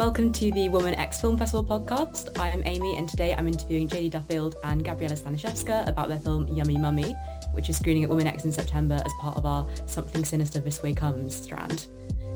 Welcome to the Women X Film Festival podcast. I am Amy and today I'm interviewing Jadey Duffield and Gabriela Staniszewska about their film Yummy Mummy, which is screening at Women X in September as part of our Something Sinister This Way Comes strand.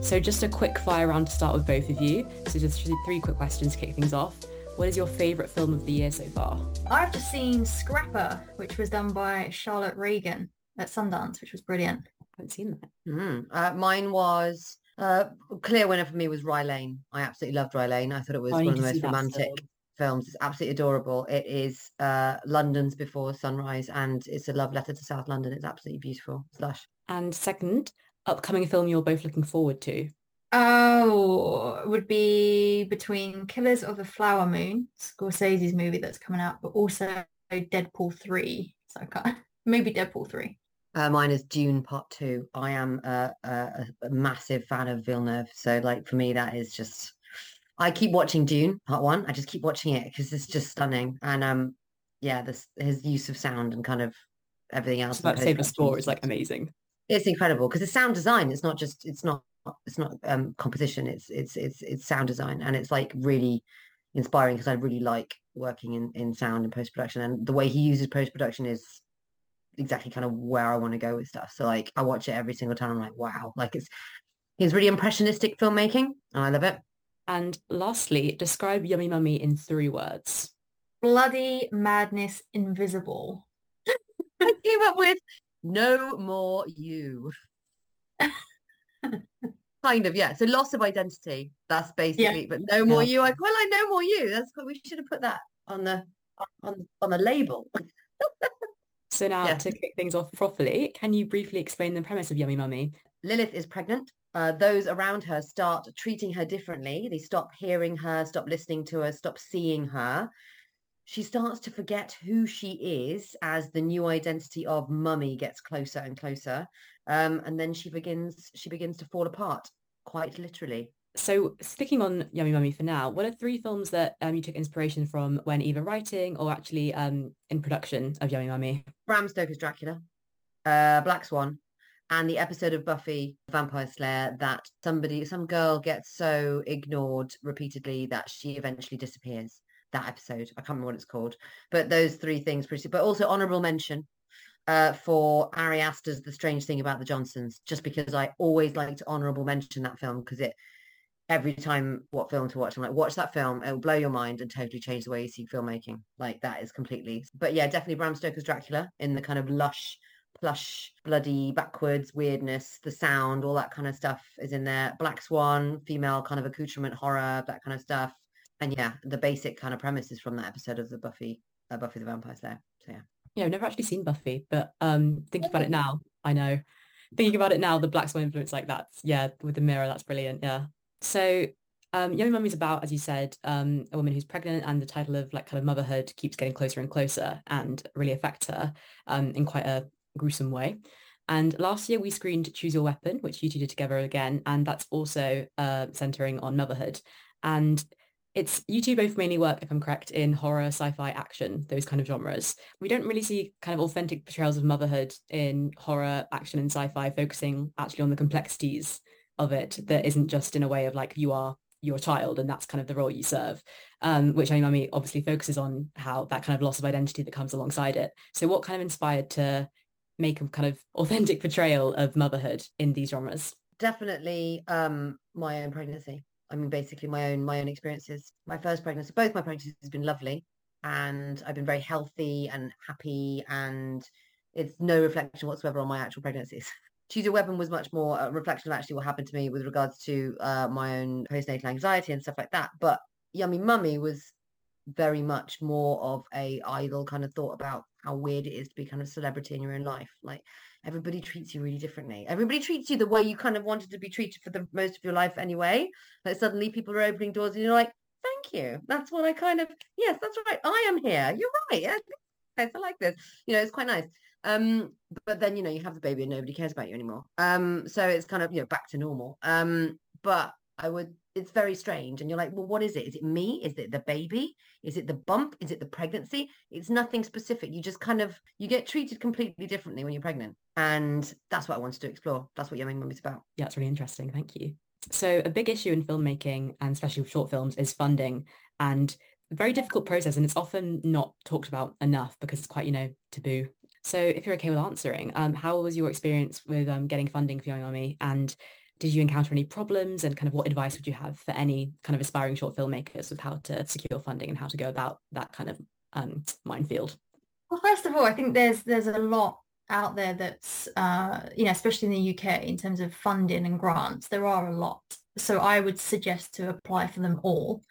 So just a quick fire round to start with both of you. So just three quick questions to kick things off. What is your favourite film of the year so far? I've just seen Scrapper, which was done by Charlotte Regan at Sundance, which was brilliant. I haven't seen that. Mm. Uh, mine was uh, clear winner for me was Rye Lane. I absolutely loved Rye Lane. I thought it was one of the most romantic films. It's absolutely adorable. It is uh, London's Before Sunrise, and it's a love letter to South London. It's absolutely beautiful. It's lush. And second, upcoming film you're both looking forward to. Oh, would be between Killers of the Flower Moon, Scorsese's movie that's coming out, but also Deadpool 3. So I can't, maybe Deadpool 3. Uh, mine is Dune Part Two. I am a, a, a, massive fan of Villeneuve, so like for me, that is just. I keep watching Dune Part One. I just keep watching it because it's just stunning, and um, yeah, this his use of sound and kind of everything else. Say the score is like amazing. It's incredible because it's sound design. It's not just. It's not. It's not um composition. It's it's it's it's sound design, and it's like really inspiring because I really like working in in sound and post production, and the way he uses post production is exactly kind of where I want to go with stuff. So like I watch it every single time. I'm like, wow, like it's it's really impressionistic filmmaking, and I love it. And lastly, describe Yummy Mummy in three words. Bloody madness invisible. I came up with no more you. kind of, yeah. So loss of identity. That's basically, yeah. but no more yeah. you. I quite like no more you. That's what we should have put that on the on on the label. So now yeah. to kick things off properly, can you briefly explain the premise of Yummy Mummy? Lilith is pregnant. Uh, those around her start treating her differently. They stop hearing her, stop listening to her, stop seeing her. She starts to forget who she is as the new identity of mummy gets closer and closer. Um, and then she begins she begins to fall apart, quite literally. So sticking on Yummy Mummy for now, what are three films that um, you took inspiration from when either writing or actually um, in production of Yummy Mummy? Bram Stoker's Dracula, uh, Black Swan, and the episode of Buffy Vampire Slayer that somebody, some girl gets so ignored repeatedly that she eventually disappears. That episode, I can't remember what it's called, but those three things pretty. But also honourable mention uh, for Ari Aster's The Strange Thing About the Johnsons, just because I always like to honourable mention that film because it every time what film to watch. I'm like, watch that film. It'll blow your mind and totally change the way you see filmmaking. Like that is completely. But yeah, definitely Bram Stoker's Dracula in the kind of lush, plush, bloody, backwards weirdness, the sound, all that kind of stuff is in there. Black Swan, female kind of accoutrement horror, that kind of stuff. And yeah, the basic kind of premises from that episode of the Buffy, uh, Buffy the Vampire Slayer. So yeah. Yeah, I've never actually seen Buffy, but um thinking about it now, I know. Thinking about it now, the Black Swan influence like that, yeah, with the mirror, that's brilliant. Yeah. So um, Yummy Mummy is about, as you said, um, a woman who's pregnant and the title of like kind of motherhood keeps getting closer and closer and really affects her um, in quite a gruesome way. And last year we screened Choose Your Weapon, which you two did together again, and that's also uh, centering on motherhood. And it's you two both mainly work, if I'm correct, in horror, sci-fi, action, those kind of genres. We don't really see kind of authentic portrayals of motherhood in horror, action, and sci-fi, focusing actually on the complexities of it that isn't just in a way of like you are your child and that's kind of the role you serve um, which I mean obviously focuses on how that kind of loss of identity that comes alongside it. So what kind of inspired to make a kind of authentic portrayal of motherhood in these genres? Definitely um, my own pregnancy. I mean basically my own my own experiences. My first pregnancy both my pregnancies has been lovely and I've been very healthy and happy and it's no reflection whatsoever on my actual pregnancies Choose Your Weapon was much more a reflection of actually what happened to me with regards to uh, my own postnatal anxiety and stuff like that. But Yummy Mummy was very much more of a idle kind of thought about how weird it is to be kind of celebrity in your own life. Like everybody treats you really differently. Everybody treats you the way you kind of wanted to be treated for the most of your life anyway. Like suddenly people are opening doors and you're like, thank you. That's what I kind of, yes, that's right. I am here. You're right. I like this. You know, it's quite nice. Um, but then you know you have the baby and nobody cares about you anymore. Um, so it's kind of you know back to normal. Um, but I would. It's very strange, and you're like, well, what is it? Is it me? Is it the baby? Is it the bump? Is it the pregnancy? It's nothing specific. You just kind of you get treated completely differently when you're pregnant, and that's what I wanted to explore. That's what Yummy Mummy's about. Yeah, it's really interesting. Thank you. so a big issue in filmmaking and especially with short films is funding and very difficult process and it's often not talked about enough because it's quite, you know, taboo. So if you're okay with answering, um, how was your experience with um, getting funding for Yummy Mummy and did you encounter any problems and kind of what advice would you have for any kind of aspiring short filmmakers with how to secure funding and how to go about that kind of um, minefield? Well, first of all, I think there's there's a lot out there that's uh, you know, especially in the UK in terms of funding and grants, there are a lot. So I would suggest to apply for them all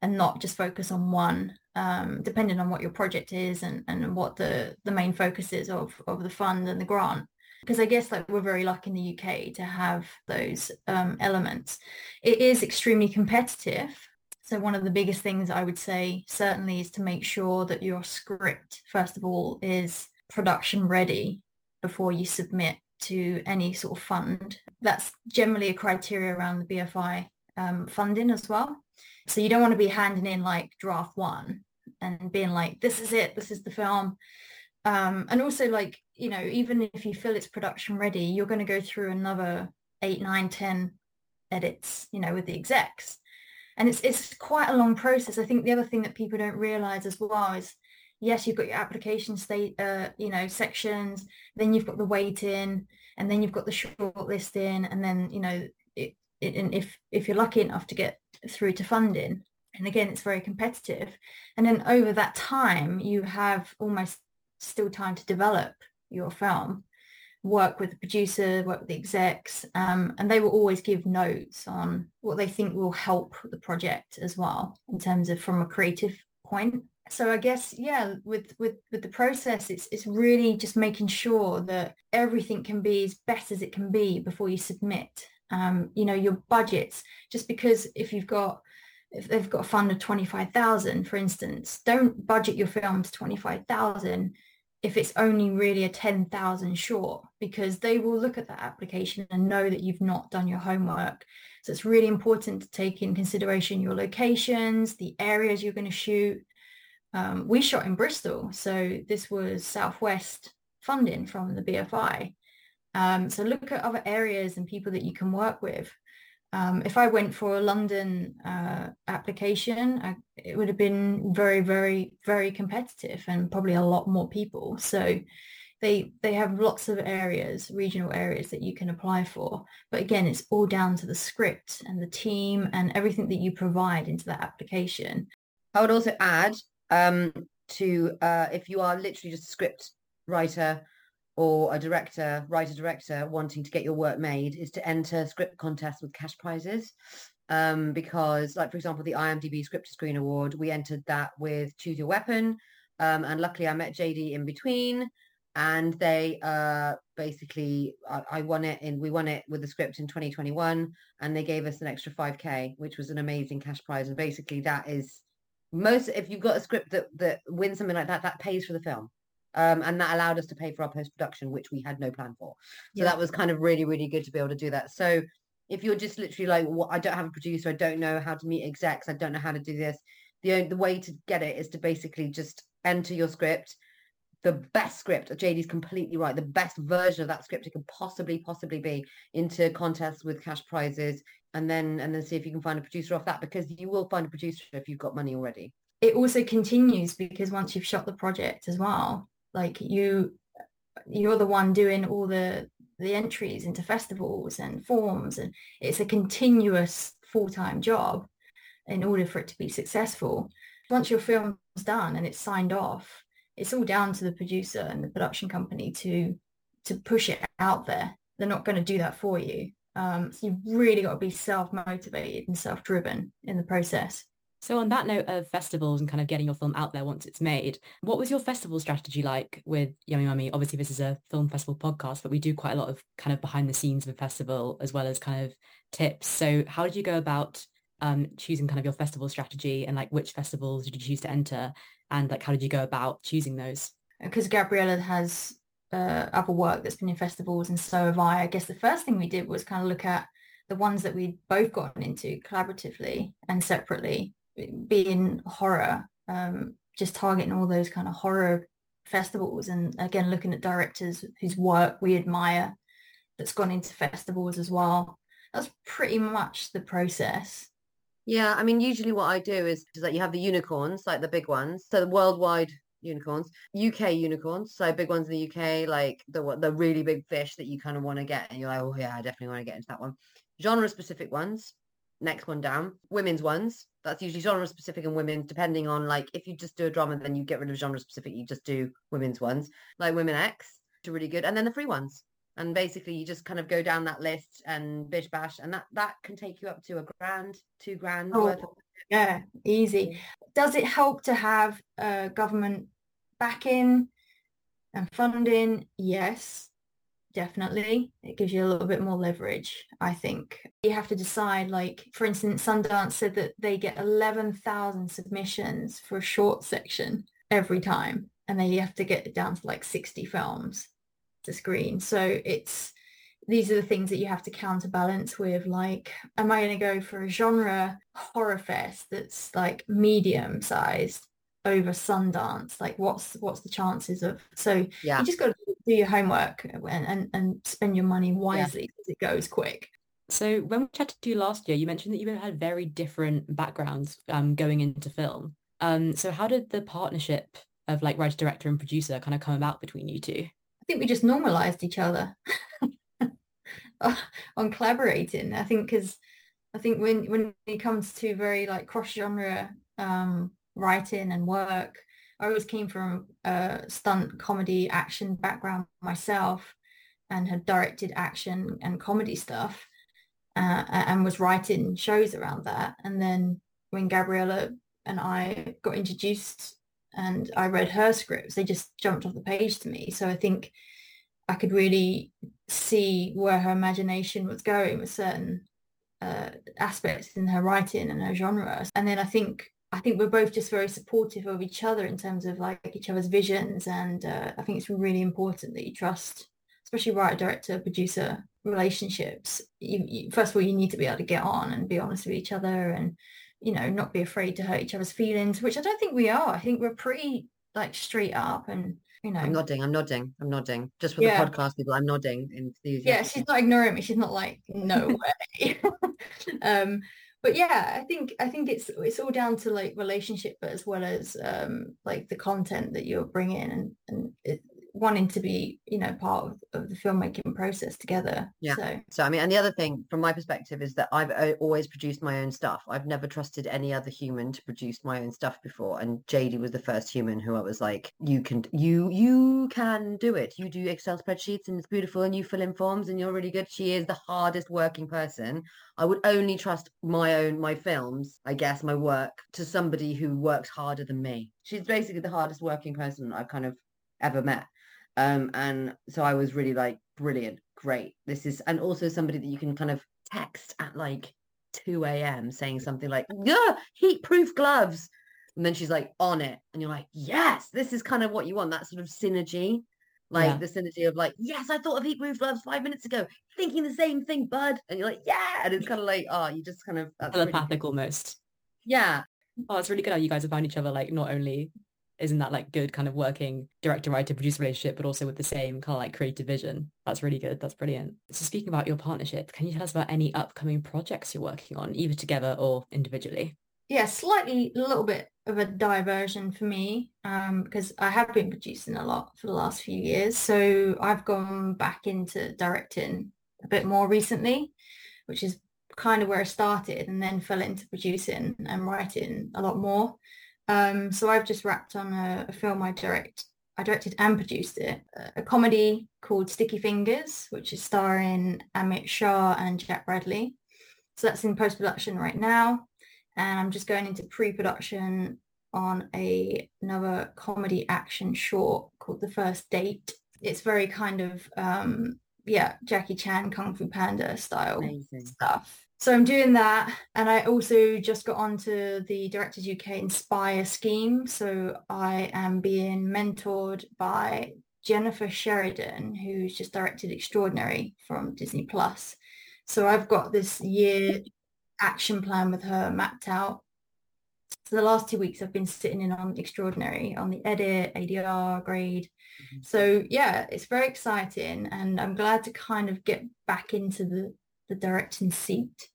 and not just focus on one, um, depending on what your project is and, and what the, the main focus is of, of the fund and the grant because I guess like we're very lucky in the UK to have those um, elements. It is extremely competitive. So one of the biggest things I would say certainly is to make sure that your script, first of all, is production ready before you submit to any sort of fund. That's generally a criteria around the BFI um, funding as well. So you don't want to be handing in like draft one and being like, this is it, this is the film. Um, and also like you know, even if you feel it's production ready, you're going to go through another eight, nine, ten edits, you know, with the execs. And it's it's quite a long process. I think the other thing that people don't realize as well is yes, you've got your application state, uh, you know, sections, then you've got the waiting, and then you've got the shortlisting, and then, you know, it, it, and if if you're lucky enough to get through to funding, and again, it's very competitive. And then over that time, you have almost still time to develop your film, work with the producer, work with the execs, um, and they will always give notes on what they think will help the project as well in terms of from a creative point. So I guess yeah, with with with the process, it's it's really just making sure that everything can be as best as it can be before you submit. Um, you know your budgets. Just because if you've got if they've got a fund of 25,000, for instance, don't budget your film to 25,000 if it's only really a 10,000 short because they will look at that application and know that you've not done your homework. So it's really important to take in consideration your locations, the areas you're going to shoot. Um, we shot in Bristol, so this was Southwest funding from the BFI. Um, so look at other areas and people that you can work with. Um, if I went for a London uh, application, I, it would have been very, very, very competitive and probably a lot more people. So they they have lots of areas, regional areas that you can apply for. But again, it's all down to the script and the team and everything that you provide into that application. I would also add um, to uh, if you are literally just a script writer or a director, writer director wanting to get your work made is to enter script contests with cash prizes. Um, because like, for example, the IMDb Script to Screen Award, we entered that with Choose Your Weapon. Um, and luckily I met Jadey in between and they uh, basically, I, I won it and we won it with the script in 2021 and they gave us an extra 5k, which was an amazing cash prize. And basically that is most, if you've got a script that, that wins something like that, that pays for the film. Um, and that allowed us to pay for our post production, which we had no plan for. So yeah. that was kind of really, really good to be able to do that. So if you're just literally like, well, I don't have a producer, I don't know how to meet execs, I don't know how to do this. The only, the way to get it is to basically just enter your script, the best script. Jadey's completely right. The best version of that script it could possibly, possibly be into contests with cash prizes, and then and then see if you can find a producer off that because you will find a producer if you've got money already. It also continues because once you've shot the project as well, like you you're the one doing all the the entries into festivals and forms and it's a continuous full-time job in order for it to be successful. Once your film's done and it's signed off it's all down to the producer and the production company to to push it out there. They're not going to do that for you. Um, so you've really got to be self-motivated and self-driven in the process so on that note of festivals and kind of getting your film out there once it's made, what was your festival strategy like with Yummy Mummy? Obviously this is a film festival podcast, but we do quite a lot of kind of behind the scenes of a festival as well as kind of tips. So how did you go about um, choosing kind of your festival strategy and like which festivals did you choose to enter and like how did you go about choosing those? Because Gabriela has uh, other work that's been in festivals and so have I. I guess the first thing we did was kind of look at the ones that we'd both gotten into collaboratively and separately being horror, um, just targeting all those kind of horror festivals and again looking at directors whose work we admire that's gone into festivals as well. that's pretty much the process. Yeah, I mean, usually what I do is, is that you have the unicorns, like the big ones, so the worldwide unicorns, UK unicorns, so big ones in the UK, like the the really big fish that you kind of want to get, and you're like, oh yeah, I definitely want to get into that one. Genre specific ones, next one down. Women's ones, that's usually genre specific and women depending on like if you just do a drama, then you get rid of genre specific, you just do women's ones, like Women X, which are really good, and then the free ones. And basically, you just kind of go down that list and bish bash, and that that can take you up to a grand, two grand Oh, worth of yeah, easy. Does it help to have uh, government backing and funding? Yes, definitely. It gives you a little bit more leverage, I think. You have to decide, like, for instance, Sundance said that they get 11,000 submissions for a short section every time, and then you have to get it down to like 60 films to screen. So it's these are the things that you have to counterbalance with like am i going to go for a genre horror fest that's like medium sized over sundance like what's what's the chances of so yeah. you just got to do your homework and and, and spend your money wisely because it goes quick So when we chatted to you last year, you mentioned that you had very different backgrounds um, going into film. Um, so how did the partnership of like writer, director, and producer kind of come about between you two? I think we just normalized each other on collaborating. I think because I think when when it comes to very like cross genre um, writing and work, I always came from a stunt comedy action background myself, and had directed action and comedy stuff, uh, and was writing shows around that. And then when Gabriela and I got introduced and I read her scripts, they just jumped off the page to me. So I think I could really see where her imagination was going with certain uh, aspects in her writing and her genre. And then I think I think we're both just very supportive of each other in terms of like each other's visions. And uh, I think it's really important that you trust, especially writer, director, producer relationships. You, you, first of all, you need to be able to get on and be honest with each other and, you know, not be afraid to hurt each other's feelings, which I don't think we are. I think we're pretty like straight up and you know. I'm nodding. I'm nodding. I'm nodding. Just for Yeah. the podcast people, I'm nodding. yeah, she's not ignoring me. She's not like, no way. um, but yeah, I think I think it's it's all down to like relationship, but as well as um, like the content that you're bringing and and it, wanting to be, you know, part of, of the filmmaking process together. Yeah. So So, I mean, and the other thing from my perspective is that I've uh, always produced my own stuff. I've never trusted any other human to produce my own stuff before. And Jadey was the first human who I was like, you can, you, you can do it. You do Excel spreadsheets and it's beautiful and you fill in forms and you're really good. She is the hardest working person. I would only trust my own, my films, I guess, my work to somebody who works harder than me. She's basically the hardest working person I've kind of ever met. Um, and so I was really like, brilliant, great. This is, and also somebody that you can kind of text at like 2 a.m. saying something like, yeah, heat proof gloves. And then she's like, on it. And you're like, yes, this is kind of what you want, that sort of synergy. Like Yeah. the synergy of like, yes, I thought of heat proof gloves five minutes ago, thinking the same thing, bud. And you're like, yeah. And it's kind of like, oh, you just kind of, that's really. Telepathic almost. Yeah. Oh, it's really good how you guys have found each other. Like, not only isn't that like good kind of working director, writer, producer relationship, but also with the same kind of like creative vision. That's really good. That's brilliant. So speaking about your partnership, can you tell us about any upcoming projects you're working on, either together or individually? yeah, slightly a little bit of a diversion for me um, because I have been producing a lot for the last few years. So I've gone back into directing a bit more recently, which is kind of where I started and then fell into producing and writing a lot more. Um, so I've just wrapped on a, a film I direct. I directed and produced it, a comedy called Sticky Fingers, which is starring Amit Shah and Jack Bradley. So that's in post-production right now and I'm just going into pre-production on a another comedy action short called The First Date. It's very kind of um yeah, Jackie Chan Kung Fu Panda style Amazing. stuff. So I'm doing that and I also just got onto the Directors UK Inspire scheme. So I am being mentored by Jennifer Sheridan, who's just directed Extraordinary from Disney Plus. So I've got this year action plan with her mapped out. So the last two weeks I've been sitting in on Extraordinary, on the edit, ADR, grade. Mhm. So yeah, it's very exciting and I'm glad to kind of get back into the the directing seat.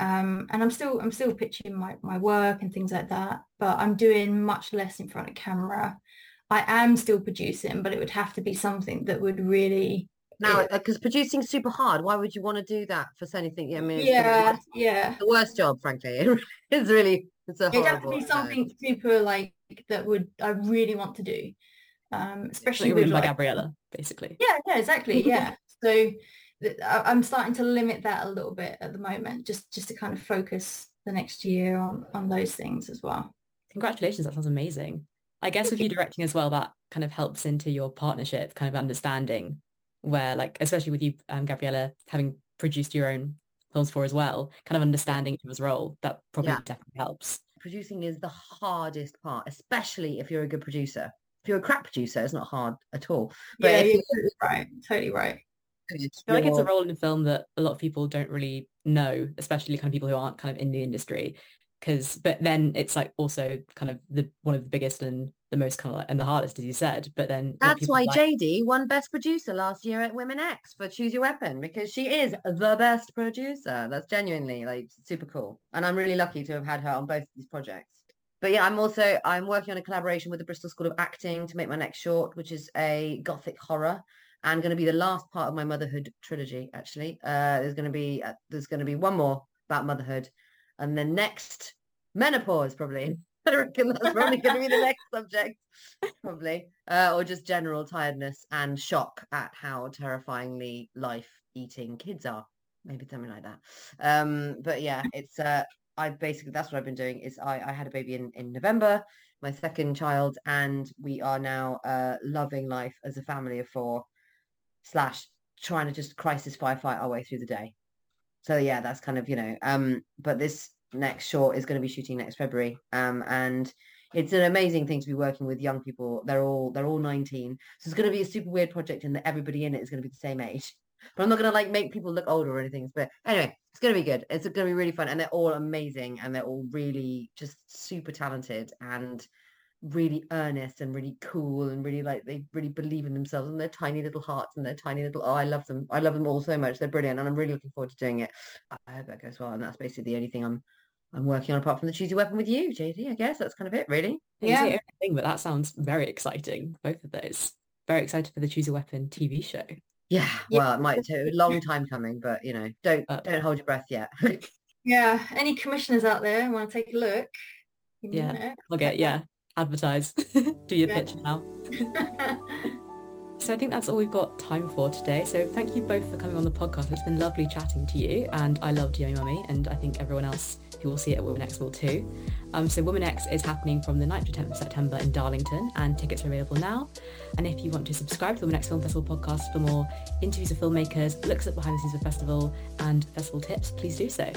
Um, and I'm still I'm still pitching my, my work and things like that, but I'm doing much less in front of camera. I am still producing, but it would have to be something that would really now because uh, producing super hard. Why would you want to do that for anything? I mean, yeah, the yeah, the worst job, frankly. it's really it's a It'd have to be something super like that would I really want to do, um, especially with like, Gabriela, basically. Yeah, yeah, exactly. Yeah, so I'm starting to limit that a little bit at the moment, just just to kind of focus the next year on on those things as well. Congratulations, that sounds amazing. I guess with you directing as well, that kind of helps into your partnership, kind of understanding where, like, especially with you, um, Gabriela, having produced your own films for as well, kind of understanding each other's role, that probably yeah. definitely helps. Producing is the hardest part, especially if you're a good producer. If you're a crap producer, it's not hard at all. But yeah, you're right, totally right. I feel like it's a role in a film that a lot of people don't really know, especially kind of people who aren't kind of in the industry. Because, but then it's like also kind of the one of the biggest and the most kind of like, and the hardest, as you said. But then that's why like... Jadey won Best Producer last year at Women X for Choose Your Weapon because she is the best producer. That's genuinely like super cool, and I'm really lucky to have had her on both of these projects. But yeah, I'm also I'm working on a collaboration with the Bristol School of Acting to make my next short, which is a gothic horror and going to be the last part of my motherhood trilogy. Actually, uh, there's going to be uh, there's going to be one more about motherhood, and the next menopause probably. I reckon that's probably going to be the next subject, probably, uh, or just general tiredness and shock at how terrifyingly life-eating kids are. Maybe something like that. Um, but yeah, it's uh, I basically that's what I've been doing. Is I, I had a baby in in November, my second child, and we are now uh, loving life as a family of four slash trying to just crisis firefight our way through the day. So yeah, that's kind of, you know, um, but this next short is going to be shooting next February. Um, and it's an amazing thing to be working with young people. They're all, they're all 19. So it's going to be a super weird project and that everybody in it is going to be the same age. But I'm not going to like make people look older or anything. But anyway, it's going to be good. It's going to be really fun. And they're all amazing. And they're all really just super talented. And really earnest and really cool and really like they really believe in themselves and their tiny little hearts and their tiny little oh I love them I love them all so much they're brilliant and I'm really looking forward to doing it. I hope that goes well and that's basically the only thing I'm I'm working on apart from the choose your weapon with you Jadey I guess that's kind of it really. Yeah. thing, but that sounds very exciting both of those. Very excited for the choose your weapon TV show. Yeah, yeah. well it might take a long time coming but you know don't uh, don't hold your breath yet. Yeah any commissioners out there want to take a look? Yeah I'll get yeah advertise. Do your pitch now. so I think that's all we've got time for today. So thank you both for coming on the podcast. It's been lovely chatting to you and I loved Yummy Mummy and I think everyone else who will see it at Women X will too. Um, so Women X is happening from the 9th to 10th of September in Darlington and tickets are available now. And if you want to subscribe to the Women X Film Festival podcast for more interviews of filmmakers, looks at behind the scenes of the festival and festival tips, please do so.